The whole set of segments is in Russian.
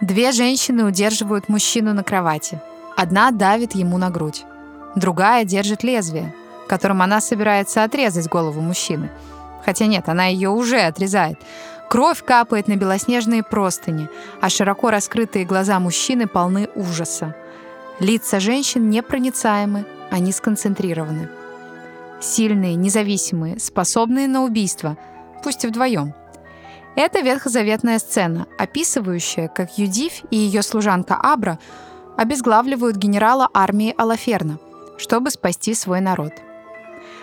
Две женщины удерживают мужчину на кровати. Одна давит ему на грудь. Другая держит лезвие, которым она собирается отрезать голову мужчины. Хотя нет, она ее уже отрезает. Кровь капает на белоснежные простыни, а широко раскрытые глаза мужчины полны ужаса. Лица женщин непроницаемы, они сконцентрированы. Сильные, независимые, способные на убийство, пусть и вдвоем. Это ветхозаветная сцена, описывающая, как Юдив и ее служанка Абра обезглавливают генерала армии Алаферна, чтобы спасти свой народ.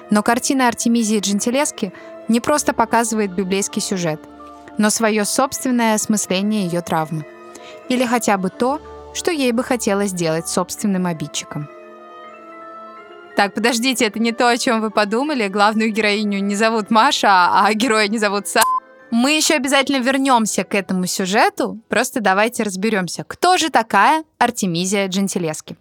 Но картина Артемизии Джентилески не просто показывает библейский сюжет, но свое собственное осмысление ее травмы. Или хотя бы то, что ей бы хотелось сделать собственным обидчиком. Так, подождите, это не то, о чем вы подумали. Главную героиню не зовут Маша, а героя не зовут Са. Мы еще обязательно вернемся к этому сюжету. Просто давайте разберемся, кто же такая Артемизия Джентилески.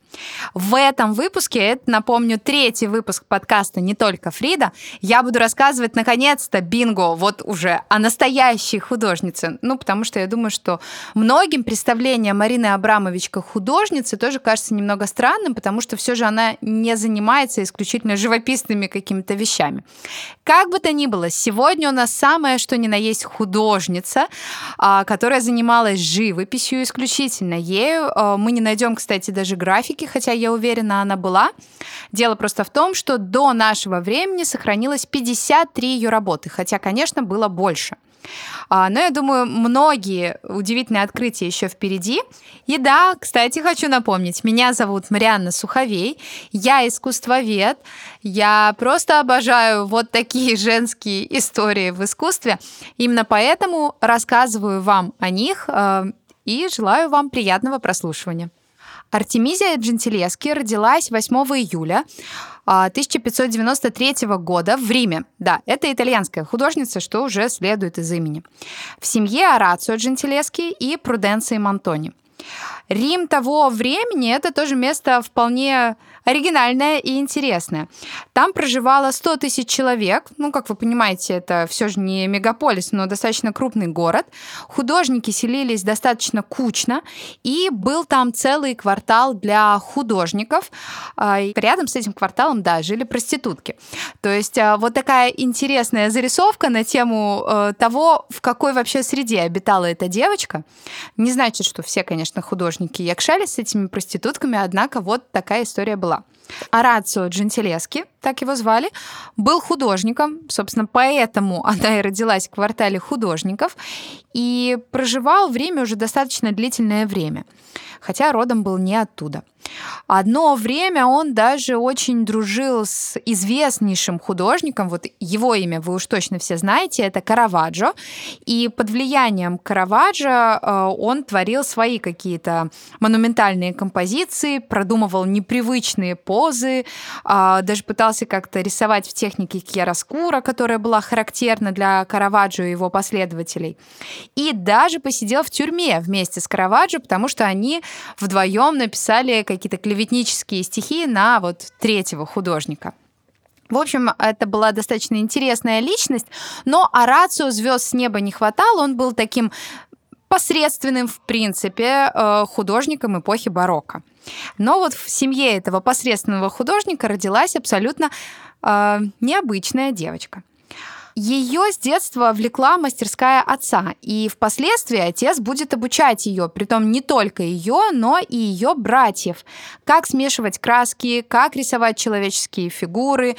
В этом выпуске, это, напомню, третий выпуск подкаста «Не только Фрида», я буду рассказывать, наконец-то, бинго, вот уже о настоящей художнице. Ну, потому что я думаю, что многим представление Марины Абрамович как художницы тоже кажется немного странным, потому что все же она не занимается исключительно живописными какими-то вещами. Как бы то ни было, сегодня у нас самое, что ни на есть художница, а, которая занималась живописью исключительно ею. А, мы не найдем, кстати, даже графики, хотя я уверена, она была. Дело просто в том, что до нашего времени сохранилось 53 ее работы, хотя, конечно, было больше. А, но я думаю, многие удивительные открытия еще впереди. И да, кстати, хочу напомнить, меня зовут Марианна Суховей, я искусствовед, я просто обожаю вот такие женские истории в искусстве. Именно поэтому рассказываю вам о них э, и желаю вам приятного прослушивания. Артемизия Джентилески родилась 8 июля 1593 а, года в Риме. Да, это итальянская художница, что уже следует из имени. В семье Орацио Джентилески и Пруденции Монтони. Рим того времени это тоже место вполне оригинальная и интересная. Там проживало 100 тысяч человек. Ну, как вы понимаете, это все же не мегаполис, но достаточно крупный город. Художники селились достаточно кучно, и был там целый квартал для художников. А, рядом с этим кварталом, да, жили проститутки. То есть а, вот такая интересная зарисовка на тему э, того, в какой вообще среде обитала эта девочка. Не значит, что все, конечно, художники якшались с этими проститутками, однако вот такая история была была. Орацио Джентилески, так его звали, был художником, собственно, поэтому она и родилась в квартале художников, и проживал в Риме уже достаточно длительное время, хотя родом был не оттуда. Одно время он даже очень дружил с известнейшим художником, вот его имя вы уж точно все знаете, это Караваджо, и под влиянием Караваджо э, он творил свои какие-то монументальные композиции, продумывал непривычные позы, а, даже пытался как-то рисовать в технике кьяроскура, которая была характерна для Караваджо и его последователей, и даже посидел в тюрьме вместе с Караваджо, потому что они вдвоем написали какие-то клеветнические стихи на вот третьего художника. В общем, это была достаточно интересная личность, но Орацио звезд с неба не хватало, он был таким посредственным, в принципе, э, художником эпохи барокко. Но вот в семье этого посредственного художника родилась абсолютно э, необычная девочка – ее с детства влекла мастерская отца, и впоследствии отец будет обучать ее, притом не только ее, но и ее братьев, как смешивать краски, как рисовать человеческие фигуры,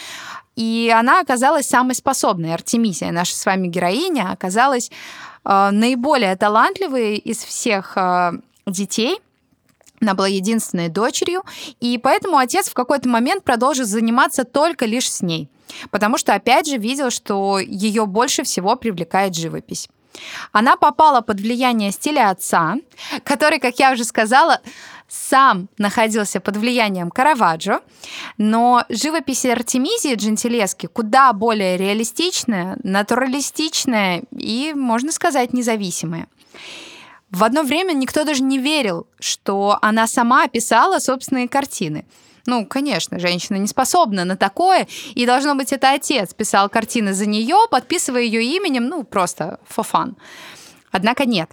и она оказалась самой способной. Артемисия, наша с вами героиня, оказалась э, наиболее талантливой из всех э, детей. Она была единственной дочерью, и поэтому отец в какой-то момент продолжит заниматься только лишь с ней. Потому что, опять же, видел, что ее больше всего привлекает живопись. Она попала под влияние стиля отца, который, как я уже сказала, сам находился под влиянием Караваджо, но живопись Артемизии Джентилески куда более реалистичная, натуралистичная и, можно сказать, независимая. В одно время никто даже не верил, что она сама писала собственные картины – ну, конечно, женщина не способна на такое, и должно быть, это отец писал картины за нее, подписывая ее именем, ну, просто fun. Однако нет.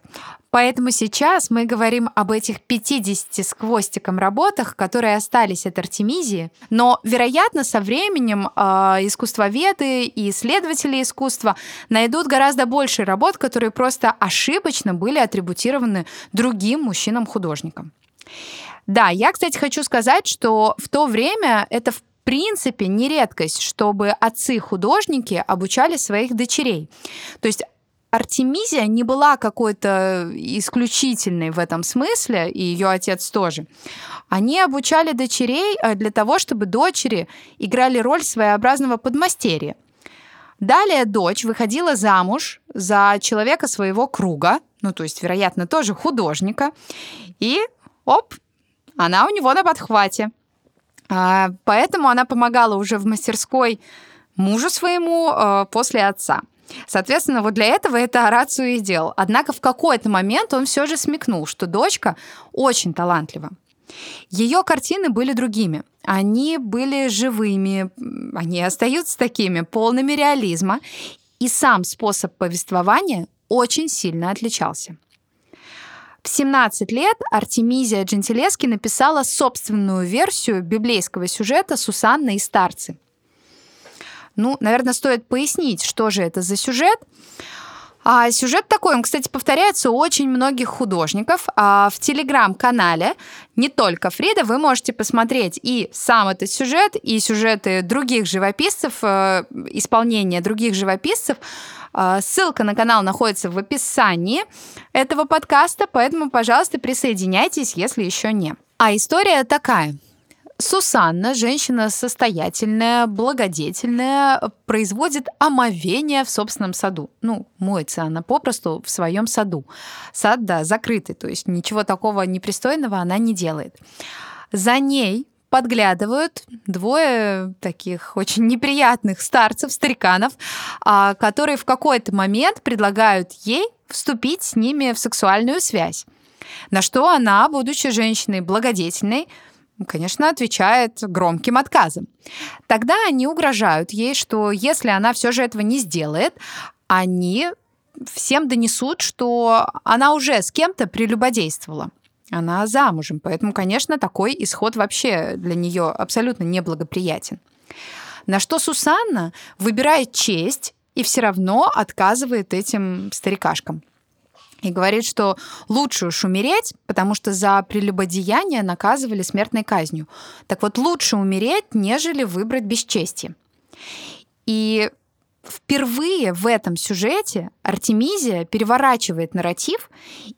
Поэтому сейчас мы говорим об этих 50 с хвостиком работах, которые остались от Артемизии. Но, вероятно, со временем э, искусствоведы и исследователи искусства найдут гораздо больше работ, которые просто ошибочно были атрибутированы другим мужчинам-художникам. Да, я, кстати, хочу сказать, что в то время это в принципе не редкость, чтобы отцы-художники обучали своих дочерей. То есть Артемизия не была какой-то исключительной в этом смысле, и ее отец тоже. Они обучали дочерей э, для того, чтобы дочери играли роль своеобразного подмастерья. Далее дочь выходила замуж за человека своего круга, ну, то есть, вероятно, тоже художника, и оп, она у него на подхвате. А, поэтому она помогала уже в мастерской мужу своему э, после отца. Соответственно, вот для этого это Орацию и делал. Однако в какой-то момент он все же смекнул, что дочка очень талантлива. Ее картины были другими. Они были живыми, они остаются такими, полными реализма. И сам способ повествования очень сильно отличался. В 17 лет Артемизия Джентилески написала собственную версию библейского сюжета «Сусанна и старцы». Ну, наверное, стоит пояснить, что же это за сюжет. А сюжет такой, он, кстати, повторяется у очень многих художников. А в телеграм-канале не только Фрида, вы можете посмотреть и сам этот сюжет, и сюжеты других живописцев, э, исполнения других живописцев. Э, ссылка на канал находится в описании этого подкаста, поэтому, пожалуйста, присоединяйтесь, если еще не. А история такая – Сусанна, женщина состоятельная, благодетельная, производит омовение в собственном саду. Ну, моется она попросту в своем саду. Сад, да, закрытый, то есть ничего такого непристойного она не делает. За ней подглядывают двое таких очень неприятных старцев, стариканов, а, которые в какой-то момент предлагают ей вступить с ними в сексуальную связь. На что она, будучи женщиной благодетельной, конечно, отвечает громким отказом. Тогда они угрожают ей, что если она все же этого не сделает, они всем донесут, что она уже с кем-то прелюбодействовала. Она замужем, поэтому, конечно, такой исход вообще для нее абсолютно неблагоприятен. На что Сусанна выбирает честь и все равно отказывает этим старикашкам и говорит, что лучше уж умереть, потому что за прелюбодеяние наказывали смертной казнью. Так вот, лучше умереть, нежели выбрать бесчестие. И впервые в этом сюжете Артемизия переворачивает нарратив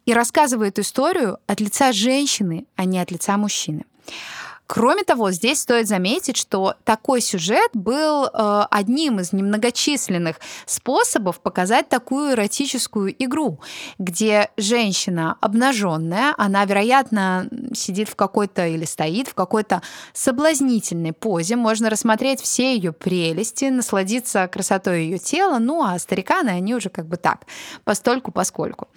и рассказывает историю от лица женщины, а не от лица мужчины. Кроме того, здесь стоит заметить, что такой сюжет был э, одним из немногочисленных способов показать такую эротическую игру, где женщина обнаженная, она, вероятно, сидит в какой-то или стоит в какой-то соблазнительной позе, можно рассмотреть все ее прелести, насладиться красотой ее тела, ну а стариканы, они уже как бы так, постольку поскольку.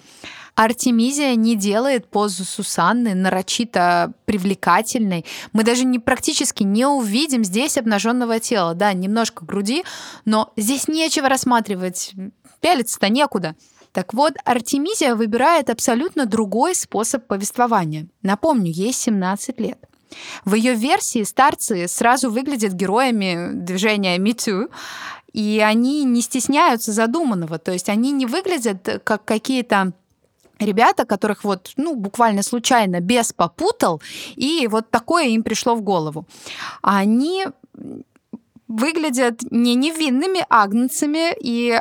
Артемизия не делает позу Сусанны нарочито привлекательной. Мы даже не, практически не увидим здесь обнаженного тела. Да, немножко груди, но здесь нечего рассматривать. Пялиться-то некуда. Так вот, Артемизия выбирает абсолютно другой способ повествования. Напомню, ей 17 лет. В ее версии старцы сразу выглядят героями движения МИТУ, и они не стесняются задуманного, то есть они не выглядят как какие-то ребята, которых вот, ну, буквально случайно бес попутал, и вот такое им пришло в голову. Они выглядят не невинными агнцами, и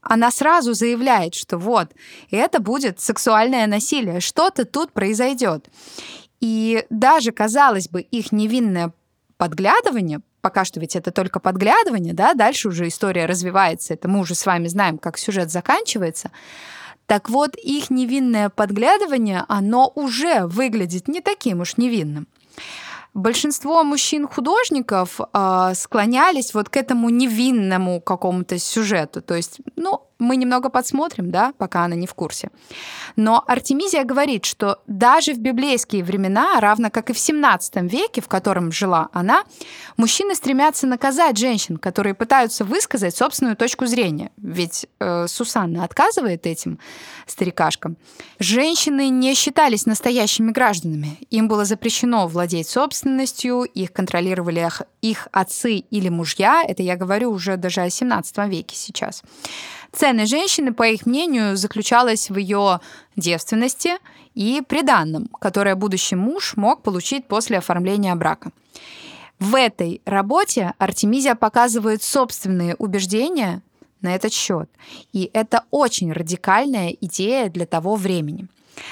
она сразу заявляет, что вот, это будет сексуальное насилие, что-то тут произойдет. И даже, казалось бы, их невинное подглядывание, пока что ведь это только подглядывание, да, дальше уже история развивается, это мы уже с вами знаем, как сюжет заканчивается, так вот, их невинное подглядывание, оно уже выглядит не таким уж невинным. Большинство мужчин-художников э, склонялись вот к этому невинному какому-то сюжету. То есть, ну, мы немного подсмотрим, да, пока она не в курсе. Но Артемизия говорит, что даже в библейские времена, равно как и в 17 веке, в котором жила она, мужчины стремятся наказать женщин, которые пытаются высказать собственную точку зрения. Ведь э, Сусанна отказывает этим старикашкам. Женщины не считались настоящими гражданами. Им было запрещено владеть собственностью, их контролировали их отцы или мужья. Это я говорю уже даже о 17 веке сейчас. Ценность женщины, по их мнению, заключалась в ее девственности и приданном, которое будущий муж мог получить после оформления брака. В этой работе Артемизия показывает собственные убеждения на этот счет. И это очень радикальная идея для того времени.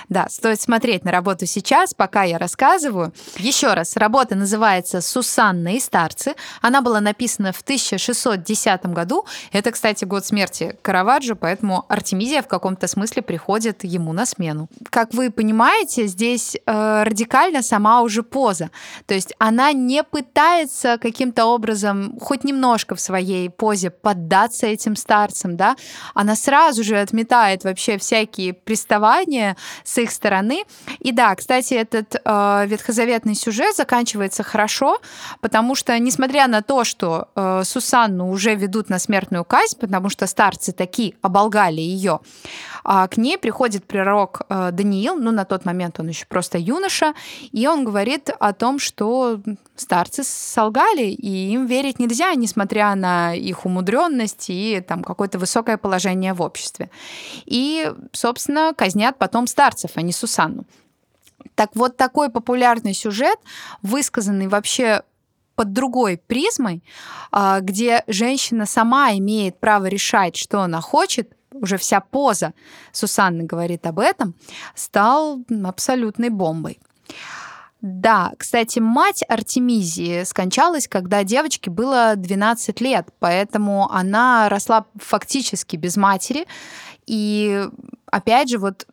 Да, стоит смотреть на работу сейчас, пока я рассказываю. Еще раз, работа называется «Сусанна и старцы». Она была написана в 1610 году. Это, кстати, год смерти Караваджо, поэтому Артемизия в каком-то смысле приходит ему на смену. Как вы понимаете, здесь э, радикально сама уже поза. То есть она не пытается каким-то образом хоть немножко в своей позе поддаться этим старцам, да, она сразу же отметает вообще всякие приставания, с их стороны. И да, кстати, этот э, ветхозаветный сюжет заканчивается хорошо, потому что, несмотря на то, что э, Сусанну уже ведут на смертную казнь, потому что старцы такие оболгали ее, э, к ней приходит пророк э, Даниил, ну, на тот момент он еще просто юноша, и он говорит о том, что старцы солгали, и им верить нельзя, несмотря на их умудренность и там какое-то высокое положение в обществе. И, собственно, казнят потом старцев, а не Сусанну. Так вот, такой популярный сюжет, высказанный вообще под другой призмой, а, где женщина сама имеет право решать, что она хочет, уже вся поза Сусанны говорит об этом, стал абсолютной бомбой. Да, кстати, мать Артемизии скончалась, когда девочке было 12 лет, поэтому она росла фактически без матери. И опять же, вот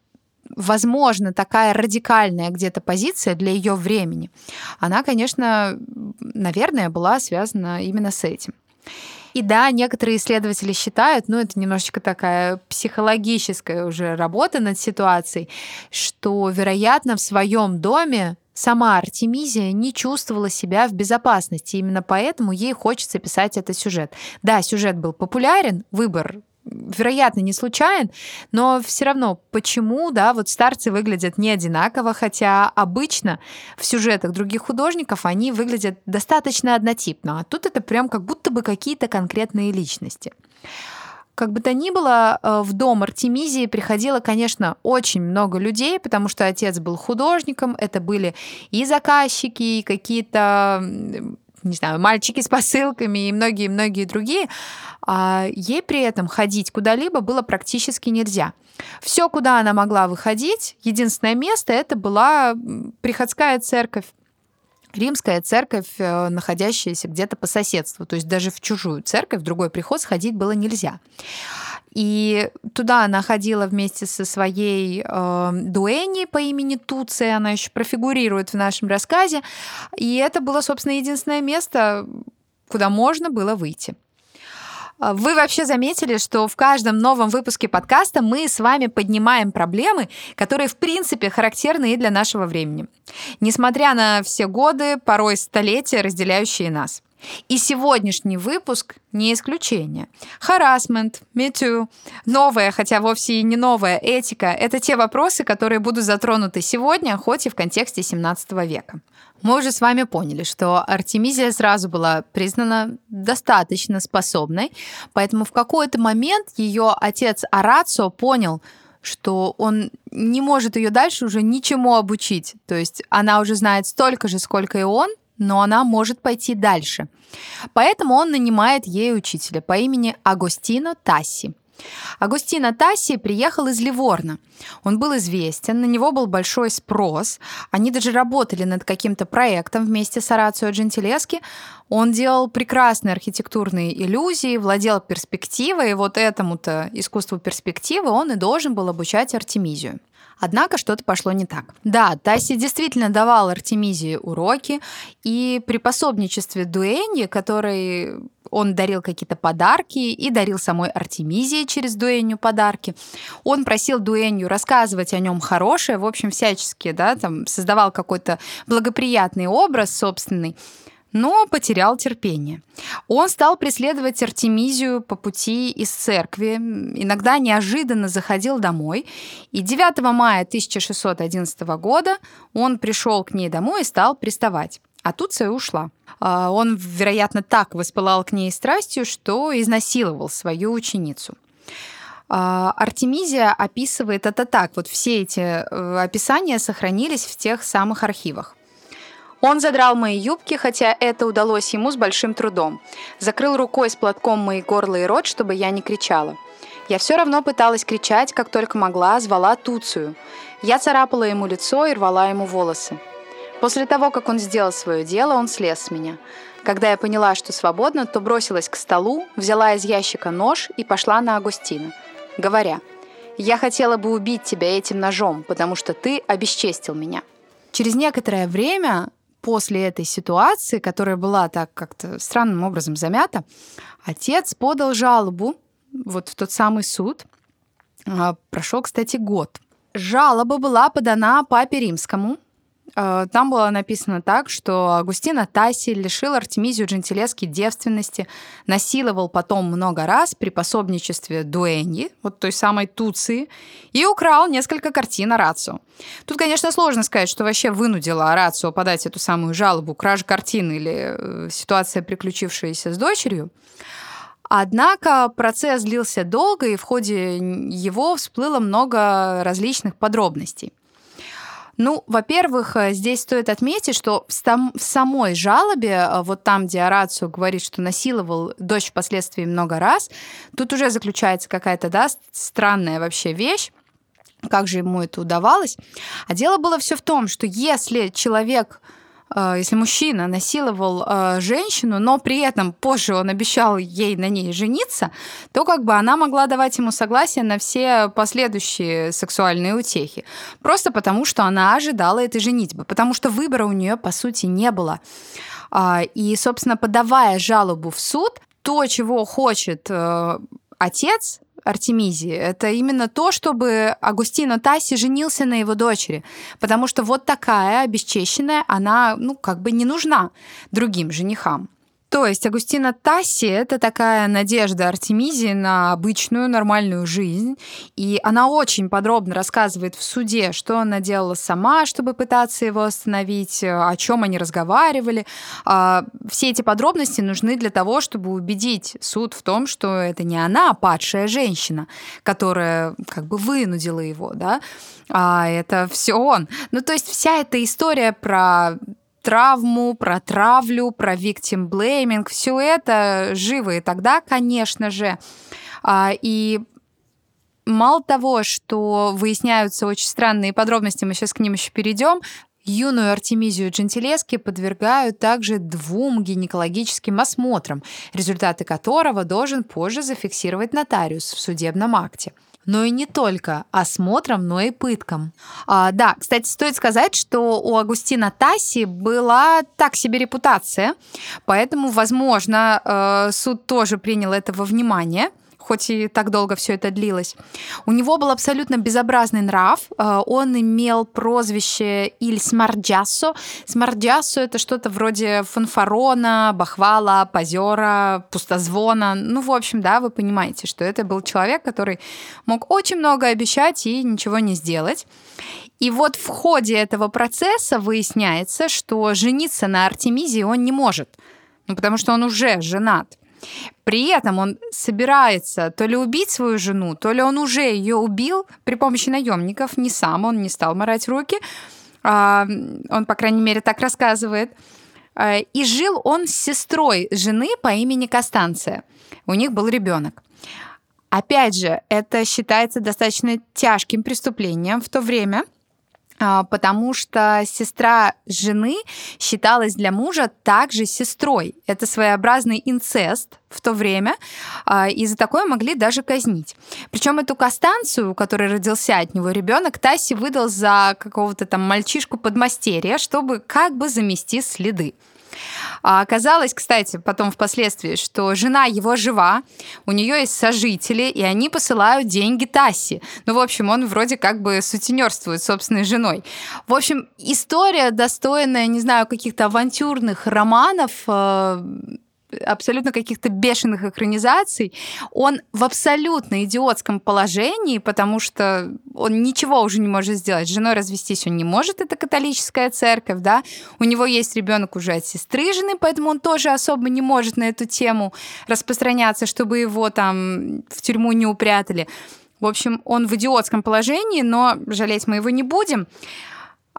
возможно, такая радикальная где-то позиция для ее времени, она, конечно, наверное, была связана именно с этим. И да, некоторые исследователи считают, ну это немножечко такая психологическая уже работа над ситуацией, что, вероятно, в своем доме сама Артемизия не чувствовала себя в безопасности. Именно поэтому ей хочется писать этот сюжет. Да, сюжет был популярен, выбор вероятно, не случайен, но все равно, почему, да, вот старцы выглядят не одинаково, хотя обычно в сюжетах других художников они выглядят достаточно однотипно, а тут это прям как будто бы какие-то конкретные личности. Как бы то ни было, э, в дом Артемизии приходило, конечно, очень много людей, потому что отец был художником, это были и заказчики, и какие-то не знаю, мальчики с посылками и многие-многие другие, а ей при этом ходить куда-либо было практически нельзя. Все, куда она могла выходить, единственное место это была приходская церковь римская церковь, э, находящаяся где-то по соседству. То есть даже в чужую церковь, в другой приход сходить было нельзя. И туда она ходила вместе со своей э, дуэни по имени Туция, она еще профигурирует в нашем рассказе. И это было, собственно, единственное место, куда можно было выйти. А вы вообще заметили, что в каждом новом выпуске подкаста мы с вами поднимаем проблемы, которые в принципе характерны и для нашего времени. Несмотря на все годы, порой столетия, разделяющие нас. И сегодняшний выпуск не исключение. Харасмент, MeToo, новая, хотя вовсе и не новая этика – это те вопросы, которые будут затронуты сегодня, хоть и в контексте 17 века. Мы уже с вами поняли, что Артемизия сразу была признана достаточно способной, поэтому в какой-то момент ее отец Арацио понял, что он не может ее дальше уже ничему обучить. То есть она уже знает столько же, сколько и он, но она может пойти дальше. Поэтому он нанимает ей учителя по имени Агостино Тасси. Агустино Тасси приехал из Ливорна. Он был известен, на него был большой спрос. Они даже работали над каким-то проектом вместе с Арацио Джентилески. Он делал прекрасные архитектурные иллюзии, владел перспективой, и вот этому-то искусству перспективы он и должен был обучать Артемизию. Однако что-то пошло не так. Да, Тасси действительно давал Артемизии уроки, и при пособничестве Дуэни, который он дарил какие-то подарки и дарил самой Артемизии через Дуэнью подарки. Он просил Дуэнью рассказывать о нем хорошее, в общем, всячески, да, там создавал какой-то благоприятный образ собственный но потерял терпение. Он стал преследовать Артемизию по пути из церкви, иногда неожиданно заходил домой, и 9 мая 1611 года он пришел к ней домой и стал приставать. А Туция ушла. А, он, вероятно, так воспылал к ней страстью, что изнасиловал свою ученицу. А, Артемизия описывает это так. Вот все эти э, описания сохранились в тех самых архивах. Он задрал мои юбки, хотя это удалось ему с большим трудом. Закрыл рукой с платком мои горло и рот, чтобы я не кричала. Я все равно пыталась кричать, как только могла, звала Туцию. Я царапала ему лицо и рвала ему волосы. После того, как он сделал свое дело, он слез с меня. Когда я поняла, что свободна, то бросилась к столу, взяла из ящика нож и пошла на Агустина, говоря, «Я хотела бы убить тебя этим ножом, потому что ты обесчестил меня». Через некоторое время после этой ситуации, которая была так как-то странным образом замята, отец подал жалобу вот в тот самый суд. А, Прошел, кстати, год. Жалоба была подана папе римскому, там было написано так, что Агустина Таси лишил Артемизию Джентилески девственности, насиловал потом много раз при пособничестве Дуэньи, вот той самой Туции, и украл несколько картин Арацио. Тут, конечно, сложно сказать, что вообще вынудила Арацио подать эту самую жалобу, кража картин или э, ситуация, приключившаяся с дочерью. Однако процесс длился долго, и в ходе его всплыло много различных подробностей. Ну, во-первых, э, здесь стоит отметить, что в, сам, в самой жалобе, э, вот там, где Арацио говорит, что насиловал дочь впоследствии много раз, тут уже заключается какая-то, да, странная вообще вещь как же ему это удавалось. А дело было все в том, что если человек если мужчина насиловал э, женщину, но при этом позже он обещал ей на ней жениться, то как бы она могла давать ему согласие на все последующие сексуальные утехи. Просто потому, что она ожидала этой женитьбы, потому что выбора у нее, по сути, не было. А, и, собственно, подавая жалобу в суд, то, чего хочет э, отец, Артемизии. Это именно то, чтобы Агустино Таси женился на его дочери. Потому что вот такая обесчещенная, она, ну, как бы не нужна другим женихам. То есть Агустина Тасси — это такая надежда Артемизии на обычную нормальную жизнь. И она очень подробно рассказывает в суде, что она делала сама, чтобы пытаться его остановить, о чем они разговаривали. А, все эти подробности нужны для того, чтобы убедить суд в том, что это не она, а падшая женщина, которая как бы вынудила его, да, а это все он. Ну, то есть вся эта история про травму, про травлю, про victim blaming, все это живо и тогда, конечно же. А, и мало того, что выясняются очень странные подробности, мы сейчас к ним еще перейдем, Юную Артемизию Джентилески подвергают также двум гинекологическим осмотрам, результаты которого должен позже зафиксировать нотариус в судебном акте но и не только осмотром, но и пыткам. А, да, кстати, стоит сказать, что у Агустина Таси была так себе репутация, поэтому, возможно, э, суд тоже принял это во внимание – хоть и так долго все это длилось. У него был абсолютно безобразный нрав. Э, он имел прозвище Иль Смарджассо. Смарджассо — это что-то вроде фанфарона, бахвала, позера, пустозвона. Ну, в общем, да, вы понимаете, что это был человек, который мог очень много обещать и ничего не сделать. И вот в ходе этого процесса выясняется, что жениться на Артемизе он не может, ну, потому что он уже женат. При этом он собирается то ли убить свою жену, то ли он уже ее убил при помощи наемников, не сам, он не стал морать руки. А, он, по крайней мере, так рассказывает. А, и жил он с сестрой жены по имени Костанция. У них был ребенок. Опять же, это считается достаточно тяжким преступлением в то время – потому что сестра жены считалась для мужа также сестрой. Это своеобразный инцест в то время, а, и за такое могли даже казнить. Причем эту Костанцию, у которой родился от него ребенок, Таси выдал за какого-то там мальчишку подмастерья, чтобы как бы замести следы. А оказалось, кстати, потом впоследствии, что жена его жива, у нее есть сожители, и они посылают деньги Тасси. Ну, в общем, он вроде как бы сутенерствует собственной женой. В общем, история достойная, не знаю, каких-то авантюрных романов, э, абсолютно каких-то бешеных экранизаций, он в абсолютно идиотском положении, потому что он ничего уже не может сделать. С женой развестись он не может, это католическая церковь, да. У него есть ребенок уже от сестры жены, поэтому он тоже особо не может на эту тему распространяться, чтобы его там в тюрьму не упрятали. В общем, он в идиотском положении, но жалеть мы его не будем.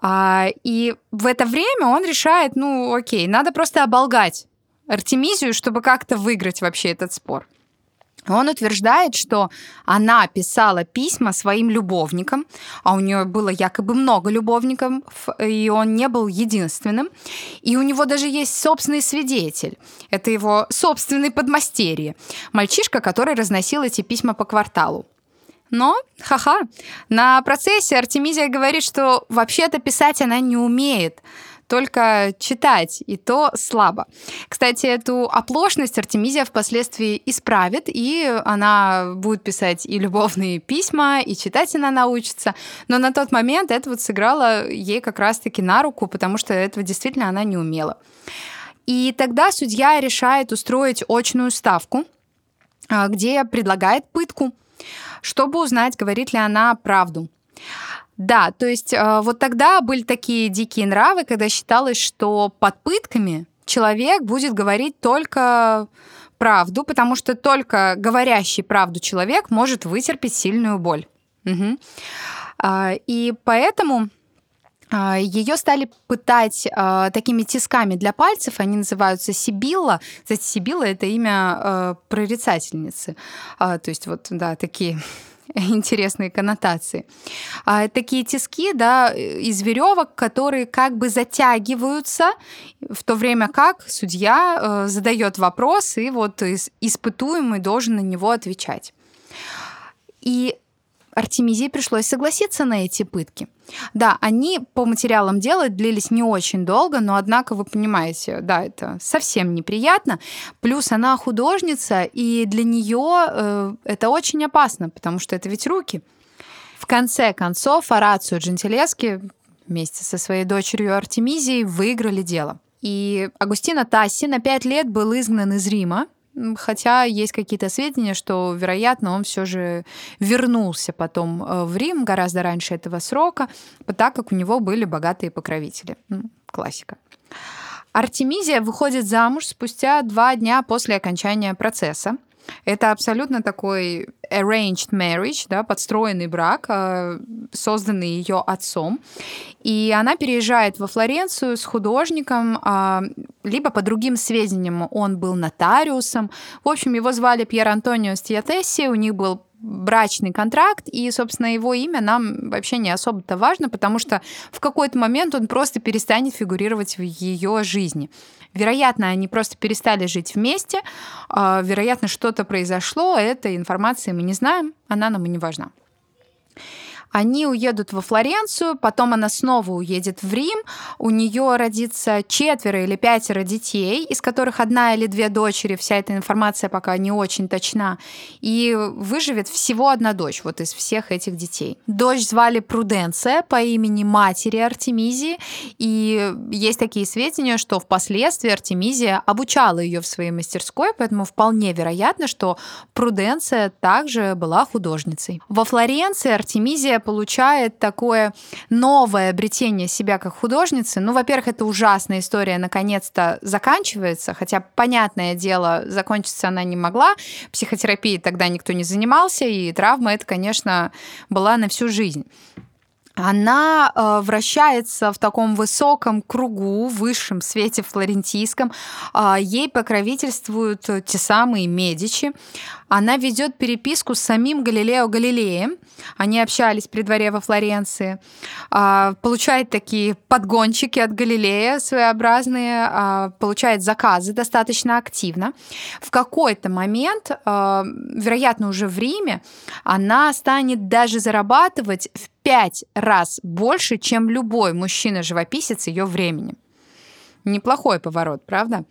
А, и в это время он решает, ну, окей, надо просто оболгать Артемизию, чтобы как-то выиграть вообще этот спор. Он утверждает, что она писала письма своим любовникам, а у нее было якобы много любовников, и он не был единственным. И у него даже есть собственный свидетель. Это его собственный подмастерье. Мальчишка, который разносил эти письма по кварталу. Но, ха-ха, на процессе Артемизия говорит, что вообще-то писать она не умеет только читать, и то слабо. Кстати, эту оплошность Артемизия впоследствии исправит, и она будет писать и любовные письма, и читать она научится. Но на тот момент это вот сыграло ей как раз-таки на руку, потому что этого действительно она не умела. И тогда судья решает устроить очную ставку, а, где предлагает пытку, чтобы узнать, говорит ли она правду. Да, то есть э, вот тогда были такие дикие нравы, когда считалось, что под пытками человек будет говорить только правду, потому что только говорящий правду человек может вытерпеть сильную боль. Угу. И поэтому а, ее стали пытать э, такими тисками для пальцев, они называются Сибилла. Кстати, Сибилла это имя э, прорицательницы. Э, то есть вот, да, такие интересные коннотации. А, такие тиски, да, из веревок, которые как бы затягиваются, в то время как судья э, задает вопрос, и вот испытуемый должен на него отвечать. И Артемизии пришлось согласиться на эти пытки. Да, они по материалам дела длились не очень долго, но однако вы понимаете, да, это совсем неприятно. Плюс она художница, и для нее э, это очень опасно, потому что это ведь руки. В конце концов, Арацию Джентилески вместе со своей дочерью Артемизией выиграли дело. И Агустина Тасси на пять лет был изгнан из Рима, Хотя есть какие-то сведения, что, вероятно, он все же вернулся потом э, в Рим гораздо раньше этого срока, так как у него были богатые покровители. Классика. Артемизия выходит замуж спустя два дня после окончания процесса. Это абсолютно такой arranged marriage, да, подстроенный брак, э, созданный ее отцом. И она переезжает во Флоренцию с художником, а, либо по другим сведениям он был нотариусом. В общем, его звали Пьер Антонио Стиатесси, у них был брачный контракт, и, собственно, его имя нам вообще не особо-то важно, потому что в какой-то момент он просто перестанет фигурировать в ее жизни. Вероятно, они просто перестали жить вместе, а, вероятно, что-то произошло, этой информации мы не знаем, она нам и не важна. Они уедут во Флоренцию, потом она снова уедет в Рим. У нее родится четверо или пятеро детей, из которых одна или две дочери. Вся эта информация пока не очень точна. И выживет всего одна дочь вот из всех этих детей. Дочь звали Пруденция по имени матери Артемизии. И есть такие сведения, что впоследствии Артемизия обучала ее в своей мастерской, поэтому вполне вероятно, что Пруденция также была художницей. Во Флоренции Артемизия получает такое новое обретение себя как художницы. Ну, во-первых, это ужасная история наконец-то заканчивается, хотя, понятное дело, закончиться она не могла. Психотерапией тогда никто не занимался, и травма это, конечно, была на всю жизнь она э, вращается в таком высоком кругу, высшем свете флорентийском. Э, ей покровительствуют те самые Медичи. Она ведет переписку с самим Галилео Галилеем. Они общались при дворе во Флоренции. Э, получает такие подгончики от Галилея своеобразные, э, получает заказы достаточно активно. В какой-то момент, э, вероятно, уже в Риме, она станет даже зарабатывать в пять раз больше, чем любой мужчина-живописец ее времени. Неплохой поворот, правда?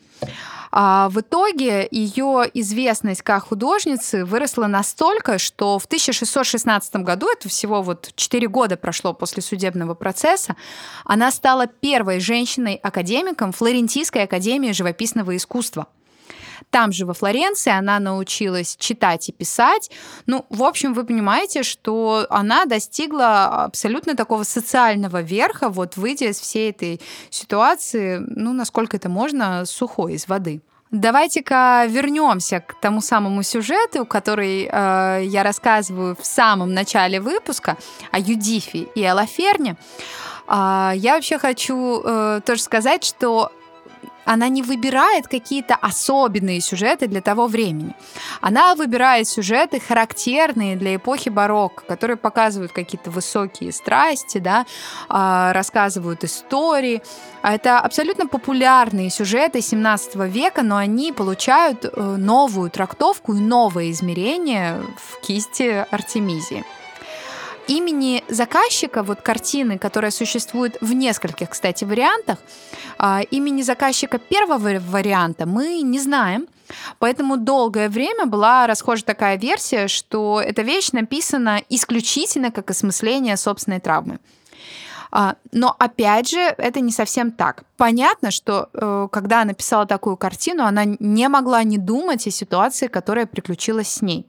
А в итоге ее известность как художницы выросла настолько, что в 1616 году, это всего вот 4 года прошло после судебного процесса, она стала первой женщиной-академиком Флорентийской академии живописного искусства – там же во Флоренции она научилась читать и писать. Ну, в общем, вы понимаете, что она достигла абсолютно такого социального верха, вот выйдя из всей этой ситуации, ну, насколько это можно, сухой из воды. Давайте-ка вернемся к тому самому сюжету, который э, я рассказываю в самом начале выпуска о Юдифе и Алаферне. Э, я вообще хочу э, тоже сказать, что она не выбирает какие-то особенные сюжеты для того времени. Она выбирает сюжеты, характерные для эпохи барокко, которые показывают какие-то высокие страсти, да, а, рассказывают истории. А это абсолютно популярные сюжеты 17 века, но они получают э, новую трактовку и новое измерение в кисти Артемизии имени заказчика, вот картины, которая существует в нескольких, кстати, вариантах, а, имени заказчика первого варианта мы не знаем. Поэтому долгое время была расхожа такая версия, что эта вещь написана исключительно как осмысление собственной травмы. А, но опять же, это не совсем так. Понятно, что э, когда она писала такую картину, она не могла не думать о ситуации, которая приключилась с ней.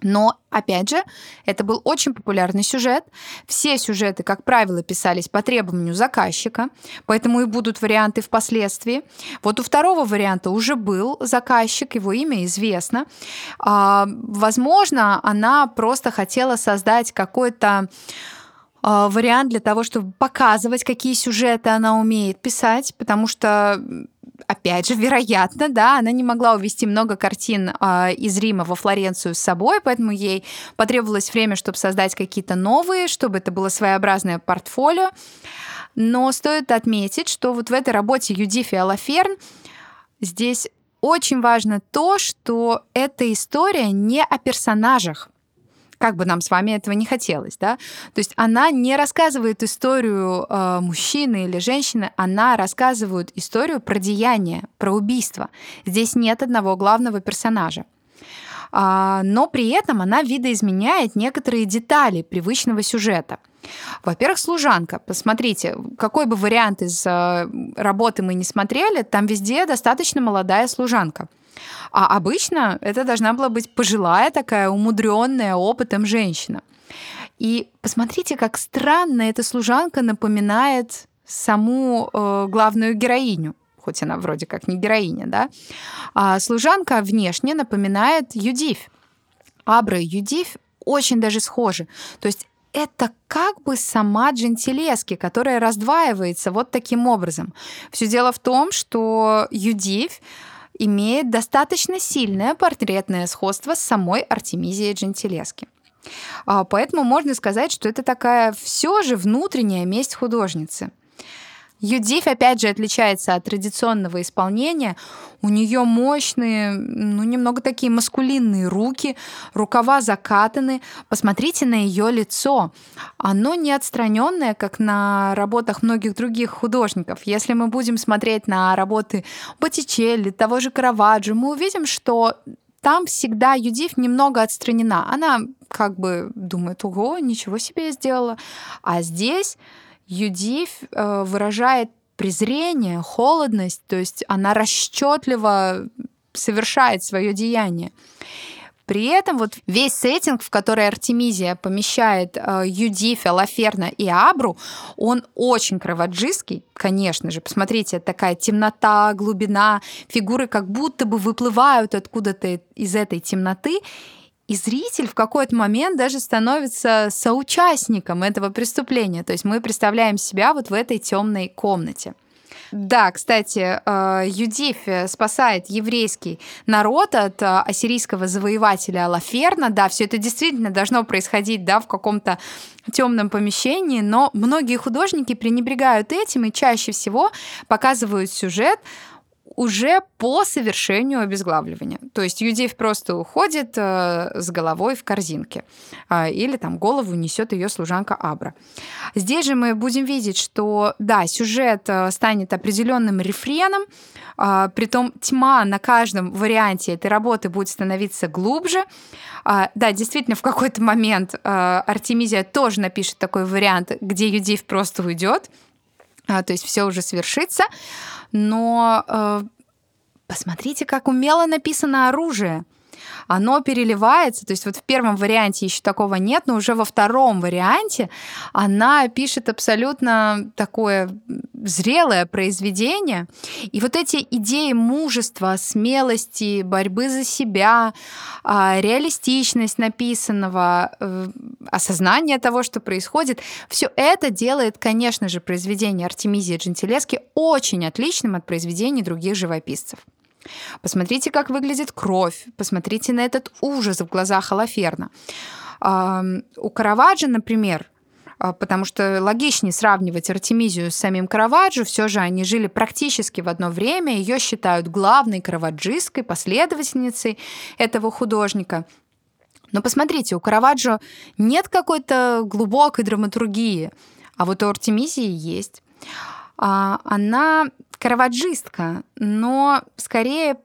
Но, опять же, это был очень популярный сюжет. Все сюжеты, как правило, писались по требованию заказчика, поэтому и будут варианты впоследствии. Вот у второго варианта уже был заказчик, его имя известно. А, возможно, она просто хотела создать какой-то а, вариант для того, чтобы показывать, какие сюжеты она умеет писать, потому что опять же, вероятно, да, она не могла увезти много картин э, из Рима во Флоренцию с собой, поэтому ей потребовалось время, чтобы создать какие-то новые, чтобы это было своеобразное портфолио. Но стоит отметить, что вот в этой работе Юдифи Алаферн здесь очень важно то, что эта история не о персонажах, как бы нам с вами этого не хотелось, да. То есть она не рассказывает историю э, мужчины или женщины, она рассказывает историю про деяние, про убийство. Здесь нет одного главного персонажа. А, но при этом она видоизменяет некоторые детали привычного сюжета. Во-первых, служанка. Посмотрите, какой бы вариант из э, работы мы не смотрели, там везде достаточно молодая служанка. А обычно это должна была быть пожилая такая, умудренная опытом женщина. И посмотрите, как странно эта служанка напоминает саму э, главную героиню хоть она вроде как не героиня, да. А служанка внешне напоминает Юдив. Абра и Юдив очень даже схожи. То есть это как бы сама Джентилески, которая раздваивается вот таким образом. Все дело в том, что Юдив имеет достаточно сильное портретное сходство с самой Артемизией Джентилески. А, поэтому можно сказать, что это такая все же внутренняя месть художницы. Юдив, опять же, отличается от традиционного исполнения. У нее мощные, ну, немного такие маскулинные руки, рукава закатаны. Посмотрите на ее лицо. Оно не отстраненное, как на работах многих других художников. Если мы будем смотреть на работы Боттичелли, того же Караваджо, мы увидим, что там всегда Юдив немного отстранена. Она как бы думает, ого, ничего себе я сделала. А здесь Юдив э, выражает презрение, холодность, то есть она расчетливо совершает свое деяние. При этом вот весь сеттинг, в который Артемизия помещает э, Юдифа, Лаферна и Абру, он очень кроводжистский, конечно же. Посмотрите, такая темнота, глубина, фигуры как будто бы выплывают откуда-то из этой темноты, и зритель в какой-то момент даже становится соучастником этого преступления. То есть мы представляем себя вот в этой темной комнате. Да, кстати, э, Юдиф спасает еврейский народ от э, ассирийского завоевателя Алаферна. Да, все это действительно должно происходить да, в каком-то темном помещении, но многие художники пренебрегают этим и чаще всего показывают сюжет уже по совершению обезглавливания. То есть Юдеев просто уходит э, с головой в корзинке. Э, или там голову несет ее служанка Абра. Здесь же мы будем видеть, что да, сюжет э, станет определенным рефреном, притом тьма на каждом варианте этой работы будет становиться глубже. Да, действительно, в какой-то момент Артемизия тоже напишет такой вариант, где Юдеев просто уйдет, э, то есть все уже свершится. Но э, посмотрите, как умело написано оружие оно переливается. То есть вот в первом варианте еще такого нет, но уже во втором варианте она пишет абсолютно такое зрелое произведение. И вот эти идеи мужества, смелости, борьбы за себя, а, реалистичность написанного, э, осознание того, что происходит, все это делает, конечно же, произведение Артемизии Джентилески очень отличным от произведений других живописцев. Посмотрите, как выглядит кровь, посмотрите на этот ужас в глазах Алаферна. У Караваджо, например, а, потому что логичнее сравнивать Артемизию с самим Караваджо, все же они жили практически в одно время, ее считают главной караваджистской последовательницей этого художника. Но посмотрите, у Караваджо нет какой-то глубокой драматургии, а вот у Артемизии есть. А, она караваджистка, но скорее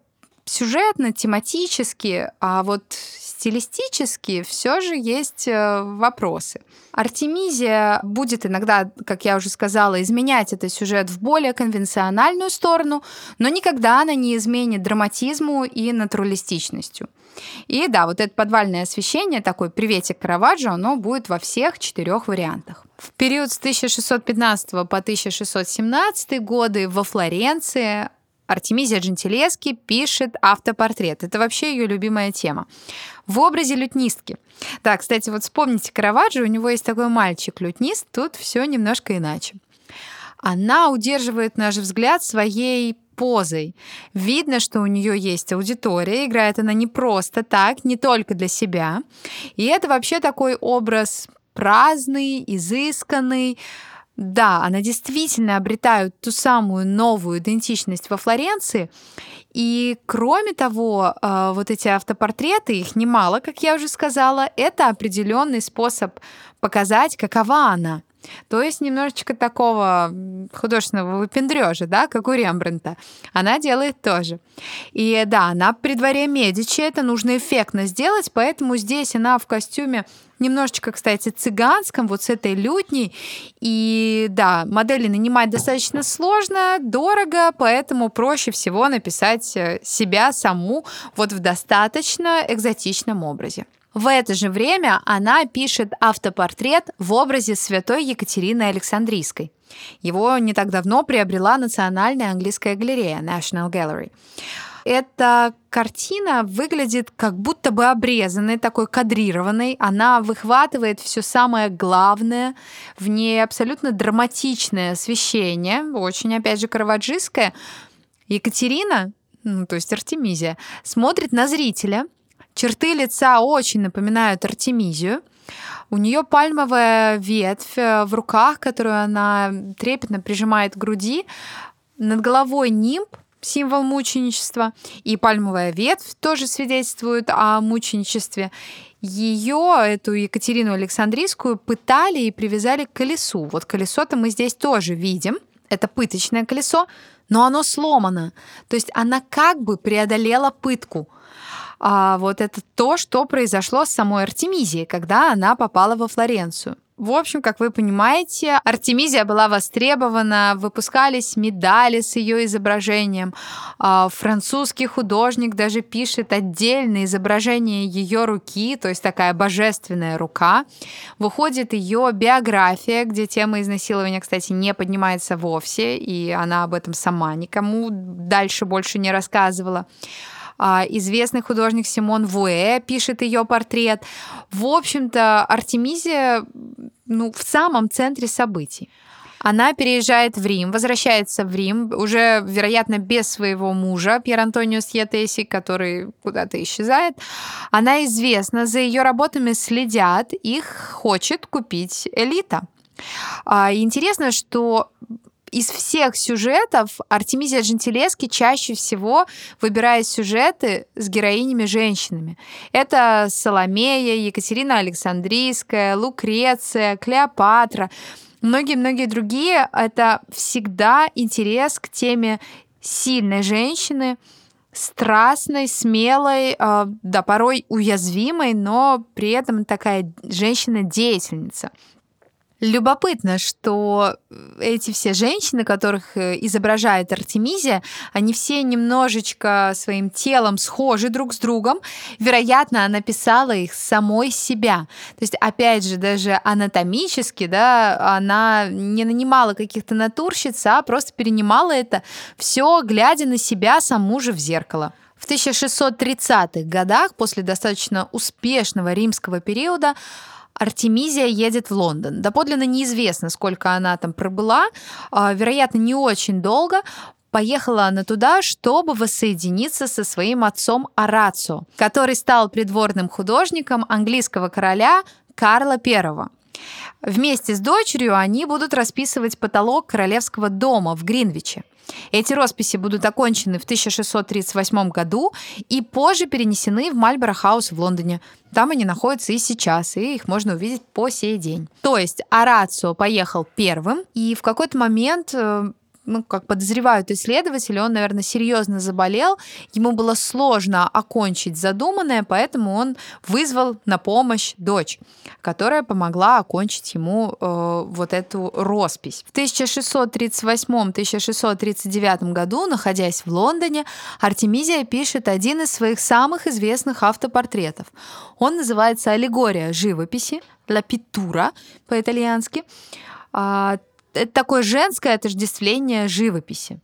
сюжетно, тематически, а вот стилистически все же есть э, вопросы. Артемизия будет иногда, как я уже сказала, изменять этот сюжет в более конвенциональную сторону, но никогда она не изменит драматизму и натуралистичностью. И да, вот это подвальное освещение, такой приветик Караваджо, оно будет во всех четырех вариантах. В период с 1615 по 1617 годы во Флоренции Артемизия Джентилески пишет автопортрет. Это вообще ее любимая тема. В образе лютнистки. Так, кстати, вот вспомните Караваджо, у него есть такой мальчик-лютнист, тут все немножко иначе. Она удерживает наш взгляд своей позой. Видно, что у нее есть аудитория, играет она не просто так, не только для себя. И это вообще такой образ праздный, изысканный. Да, она действительно обретает ту самую новую идентичность во Флоренции. И кроме того, э, вот эти автопортреты, их немало, как я уже сказала, это определенный способ показать, какова она. То есть немножечко такого художественного выпендрежа, да, как у Рембрандта. Она делает тоже. И да, она при дворе Медичи, это нужно эффектно сделать, поэтому здесь она в костюме немножечко, кстати, цыганском, вот с этой лютней. И да, модели нанимать достаточно сложно, дорого, поэтому проще всего написать э, себя саму вот в достаточно экзотичном образе. В это же время она пишет автопортрет в образе святой Екатерины Александрийской. Его не так давно приобрела Национальная английская галерея National Gallery. Эта картина выглядит как будто бы обрезанной, такой кадрированной. Она выхватывает все самое главное. В ней абсолютно драматичное освещение, очень, опять же, караваджистское. Екатерина, ну, то есть Артемизия, смотрит на зрителя – Черты лица очень напоминают Артемизию. У нее пальмовая ветвь э, в руках, которую она трепетно прижимает к груди. Над головой нимб, символ мученичества, и пальмовая ветвь тоже свидетельствует о мученичестве. Ее, эту Екатерину Александрийскую, пытали и привязали к колесу. Вот колесо-то мы здесь тоже видим. Это пыточное колесо, но оно сломано. То есть она как бы преодолела пытку – а вот это то, что произошло с самой Артемизией, когда она попала во Флоренцию. В общем, как вы понимаете, Артемизия была востребована, выпускались медали с ее изображением. А, французский художник даже пишет отдельное изображение ее руки, то есть такая божественная рука. Выходит ее биография, где тема изнасилования, кстати, не поднимается вовсе, и она об этом сама никому дальше больше не рассказывала. А, известный художник Симон Вуэ пишет ее портрет. В общем-то, Артемизия ну, в самом центре событий. Она переезжает в Рим, возвращается в Рим, уже, вероятно, без своего мужа, Пьер Антонио Сьетеси, который куда-то исчезает. Она известна, за ее работами следят, их хочет купить элита. А, интересно, что из всех сюжетов Артемизия Джентилески чаще всего выбирает сюжеты с героинями-женщинами. Это Соломея, Екатерина Александрийская, Лукреция, Клеопатра. Многие-многие другие — это всегда интерес к теме сильной женщины, страстной, смелой, э, да, порой уязвимой, но при этом такая женщина-деятельница. Любопытно, что эти все женщины, которых э, изображает Артемизия, они все немножечко своим телом схожи друг с другом. Вероятно, она писала их самой себя. То есть, опять же, даже анатомически, да, она не нанимала каких-то натурщиц, а просто перенимала это все, глядя на себя саму же в зеркало. В 1630-х годах, после достаточно успешного римского периода, Артемизия едет в Лондон. Доподлинно неизвестно, сколько она там пробыла, а, вероятно, не очень долго. Поехала она туда, чтобы воссоединиться со своим отцом Арацио, который стал придворным художником английского короля Карла I. Вместе с дочерью они будут расписывать потолок королевского дома в Гринвиче. Эти росписи будут окончены в 1638 году и позже перенесены в Мальборо-хаус в Лондоне. Там они находятся и сейчас, и их можно увидеть по сей день. То есть Арацио поехал первым, и в какой-то момент э, ну, как подозревают исследователи, он, наверное, серьезно заболел, ему было сложно окончить задуманное, поэтому он вызвал на помощь дочь, которая помогла окончить ему э, вот эту роспись. В 1638-1639 году, находясь в Лондоне, Артемизия пишет один из своих самых известных автопортретов. Он называется «Аллегория живописи», «La pittura» по-итальянски. Это такое женское отождествление живописи.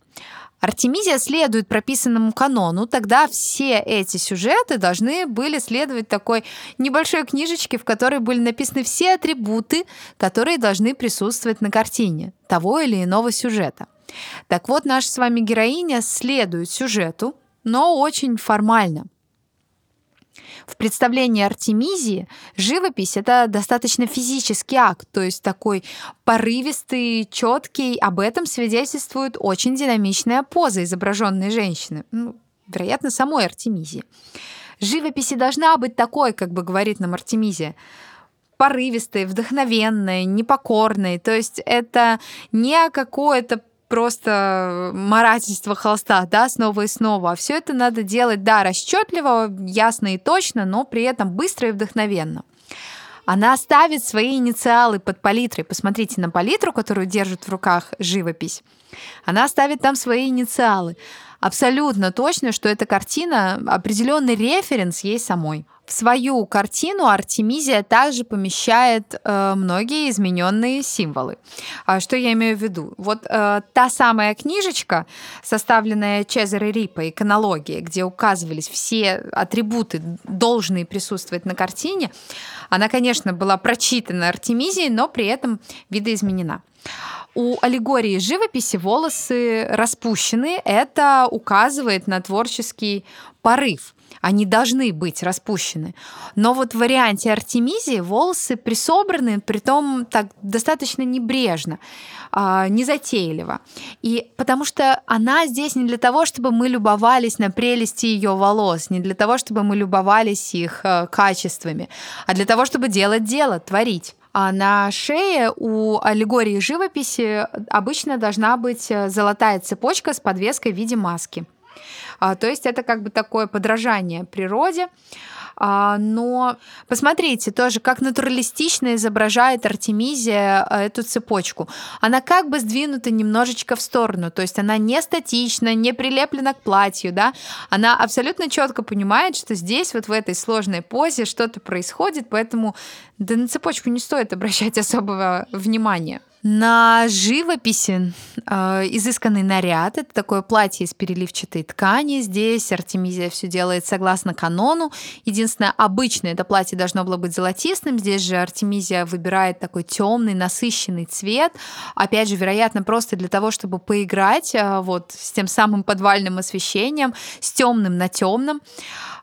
Артемизия следует прописанному канону, тогда все эти сюжеты должны были следовать такой небольшой книжечке, в которой были написаны все атрибуты, которые должны присутствовать на картине того или иного сюжета. Так вот, наша с вами героиня следует сюжету, но очень формально – в представлении Артемизии живопись — это достаточно физический акт, то есть такой порывистый, четкий. Об этом свидетельствует очень динамичная поза изображенной женщины. Ну, вероятно, самой Артемизии. Живопись и должна быть такой, как бы говорит нам Артемизия, порывистой, вдохновенной, непокорной. То есть это не какое-то просто марательство холста, да, снова и снова. А все это надо делать, да, расчетливо, ясно и точно, но при этом быстро и вдохновенно. Она ставит свои инициалы под палитрой. Посмотрите на палитру, которую держит в руках живопись. Она ставит там свои инициалы. Абсолютно точно, что эта картина определенный референс ей самой. В свою картину Артемизия также помещает э, многие измененные символы. А что я имею в виду? Вот э, та самая книжечка, составленная Чезаре Рипа «Иконология», где указывались все атрибуты, должные присутствовать на картине, она, конечно, была прочитана Артемизией, но при этом видоизменена. У аллегории живописи волосы распущены. Это указывает на творческий порыв они должны быть распущены. Но вот в варианте Артемизии волосы присобраны, притом так достаточно небрежно, а, незатейливо. И потому что она здесь не для того, чтобы мы любовались на прелести ее волос, не для того, чтобы мы любовались их э, качествами, а для того, чтобы делать дело, творить. А на шее у аллегории живописи обычно должна быть э, золотая цепочка с подвеской в виде маски. А, то есть это как бы такое подражание природе. А, но посмотрите тоже, как натуралистично изображает Артемизия а, эту цепочку. Она как бы сдвинута немножечко в сторону, то есть она не статична, не прилеплена к платью, да, она абсолютно четко понимает, что здесь вот в этой сложной позе что-то происходит, поэтому да на цепочку не стоит обращать особого внимания. На живописи э, изысканный наряд. Это такое платье из переливчатой ткани. Здесь Артемизия все делает согласно канону. Единственное, обычно это платье должно было быть золотистым. Здесь же Артемизия выбирает такой темный, насыщенный цвет. Опять же, вероятно, просто для того, чтобы поиграть э, вот с тем самым подвальным освещением, с темным на темном.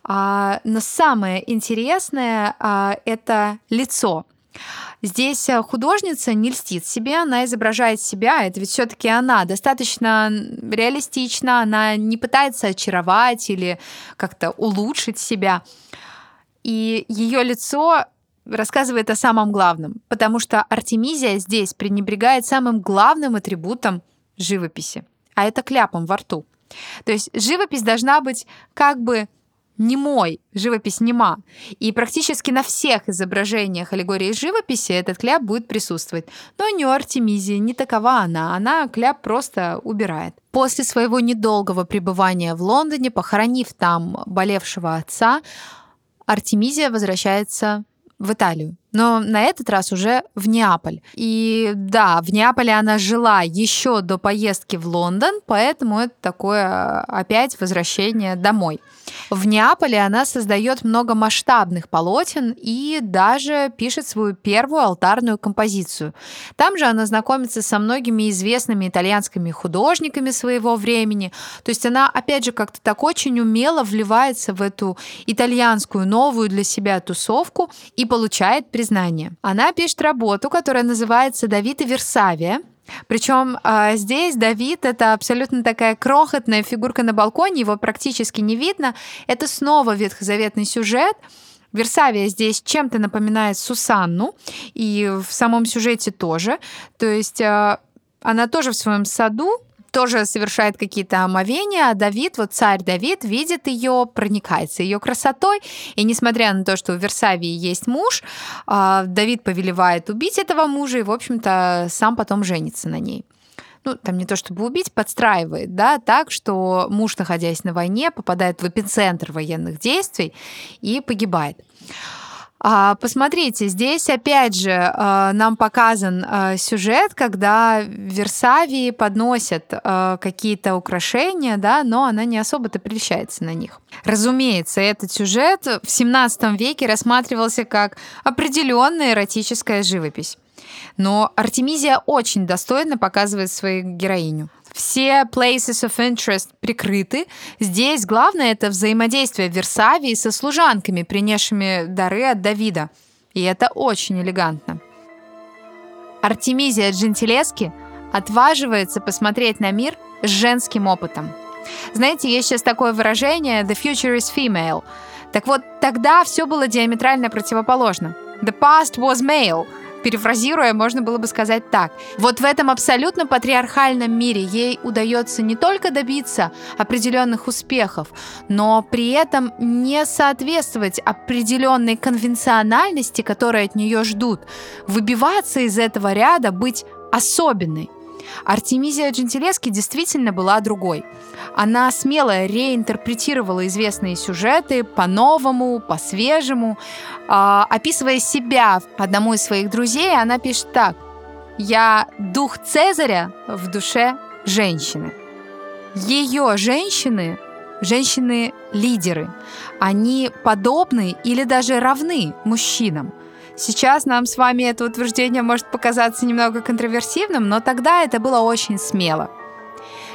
А, но самое интересное а, это лицо. Здесь э, художница не льстит себе, она изображает себя, это ведь все-таки она достаточно реалистична, она не пытается очаровать или как-то улучшить себя. И ее лицо рассказывает о самом главном, потому что Артемизия здесь пренебрегает самым главным атрибутом живописи, а это кляпом во рту. То есть живопись должна быть как бы немой, живопись нема. И практически на всех изображениях аллегории живописи этот кляп будет присутствовать. Но не у Артемизии, не такова она. Она кляп просто убирает. После своего недолгого пребывания в Лондоне, похоронив там болевшего отца, Артемизия возвращается в Италию. Но на этот раз уже в Неаполь. И да, в Неаполе она жила еще до поездки в Лондон, поэтому это такое опять возвращение домой. В Неаполе она создает много масштабных полотен и даже пишет свою первую алтарную композицию. Там же она знакомится со многими известными итальянскими художниками своего времени. То есть она, опять же, как-то так очень умело вливается в эту итальянскую новую для себя тусовку и получает признание. Она пишет работу, которая называется «Давид и Версавия», причем э, здесь Давид это абсолютно такая крохотная фигурка на балконе, его практически не видно. Это снова ветхозаветный сюжет. Версавия здесь чем-то напоминает Сусанну, и в самом сюжете тоже. То есть э, она тоже в своем саду тоже совершает какие-то омовения, а Давид, вот царь Давид, видит ее, проникается ее красотой, и несмотря на то, что у Версавии есть муж, а, Давид повелевает убить этого мужа и, в общем-то, сам потом женится на ней ну, там не то чтобы убить, подстраивает, да, так, что муж, находясь на войне, попадает в эпицентр военных действий и погибает. А, посмотрите, здесь опять же а, нам показан а, сюжет, когда Версавии подносят какие-то украшения, да, но она не особо-то прельщается на них. Разумеется, этот сюжет в 17 веке рассматривался как определенная эротическая живопись. Но Артемизия очень достойно показывает свою героиню все places of interest прикрыты. Здесь главное это взаимодействие Версавии со служанками, принесшими дары от Давида. И это очень элегантно. Артемизия Джентилески отваживается посмотреть на мир с женским опытом. Знаете, есть сейчас такое выражение «the future is female». Так вот, тогда все было диаметрально противоположно. «The past was male», перефразируя, можно было бы сказать так. Вот в этом абсолютно патриархальном мире ей удается не только добиться определенных успехов, но при этом не соответствовать определенной конвенциональности, которой от нее ждут, выбиваться из этого ряда, быть особенной. Артемизия Джентилески действительно была другой. Она смело реинтерпретировала известные сюжеты по-новому, по-свежему. А, описывая себя одному из своих друзей, она пишет так. «Я дух Цезаря в душе женщины». Ее женщины женщины-лидеры. Они подобны или даже равны мужчинам. Сейчас нам с вами это утверждение может показаться немного контроверсивным, но тогда это было очень смело.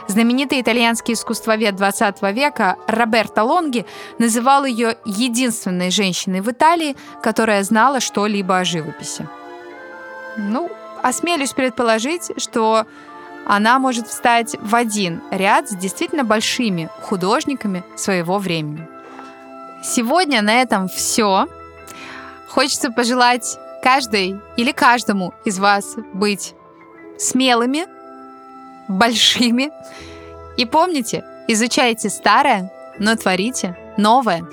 Знаменитый итальянский искусствовед 20 века Роберто Лонги называл ее единственной женщиной в Италии, которая знала что-либо о живописи. Ну, осмелюсь предположить, что она может встать в один ряд с действительно большими художниками своего времени. Сегодня на этом все. Хочется пожелать каждой или каждому из вас быть смелыми, большими. И помните, изучайте старое, но творите новое.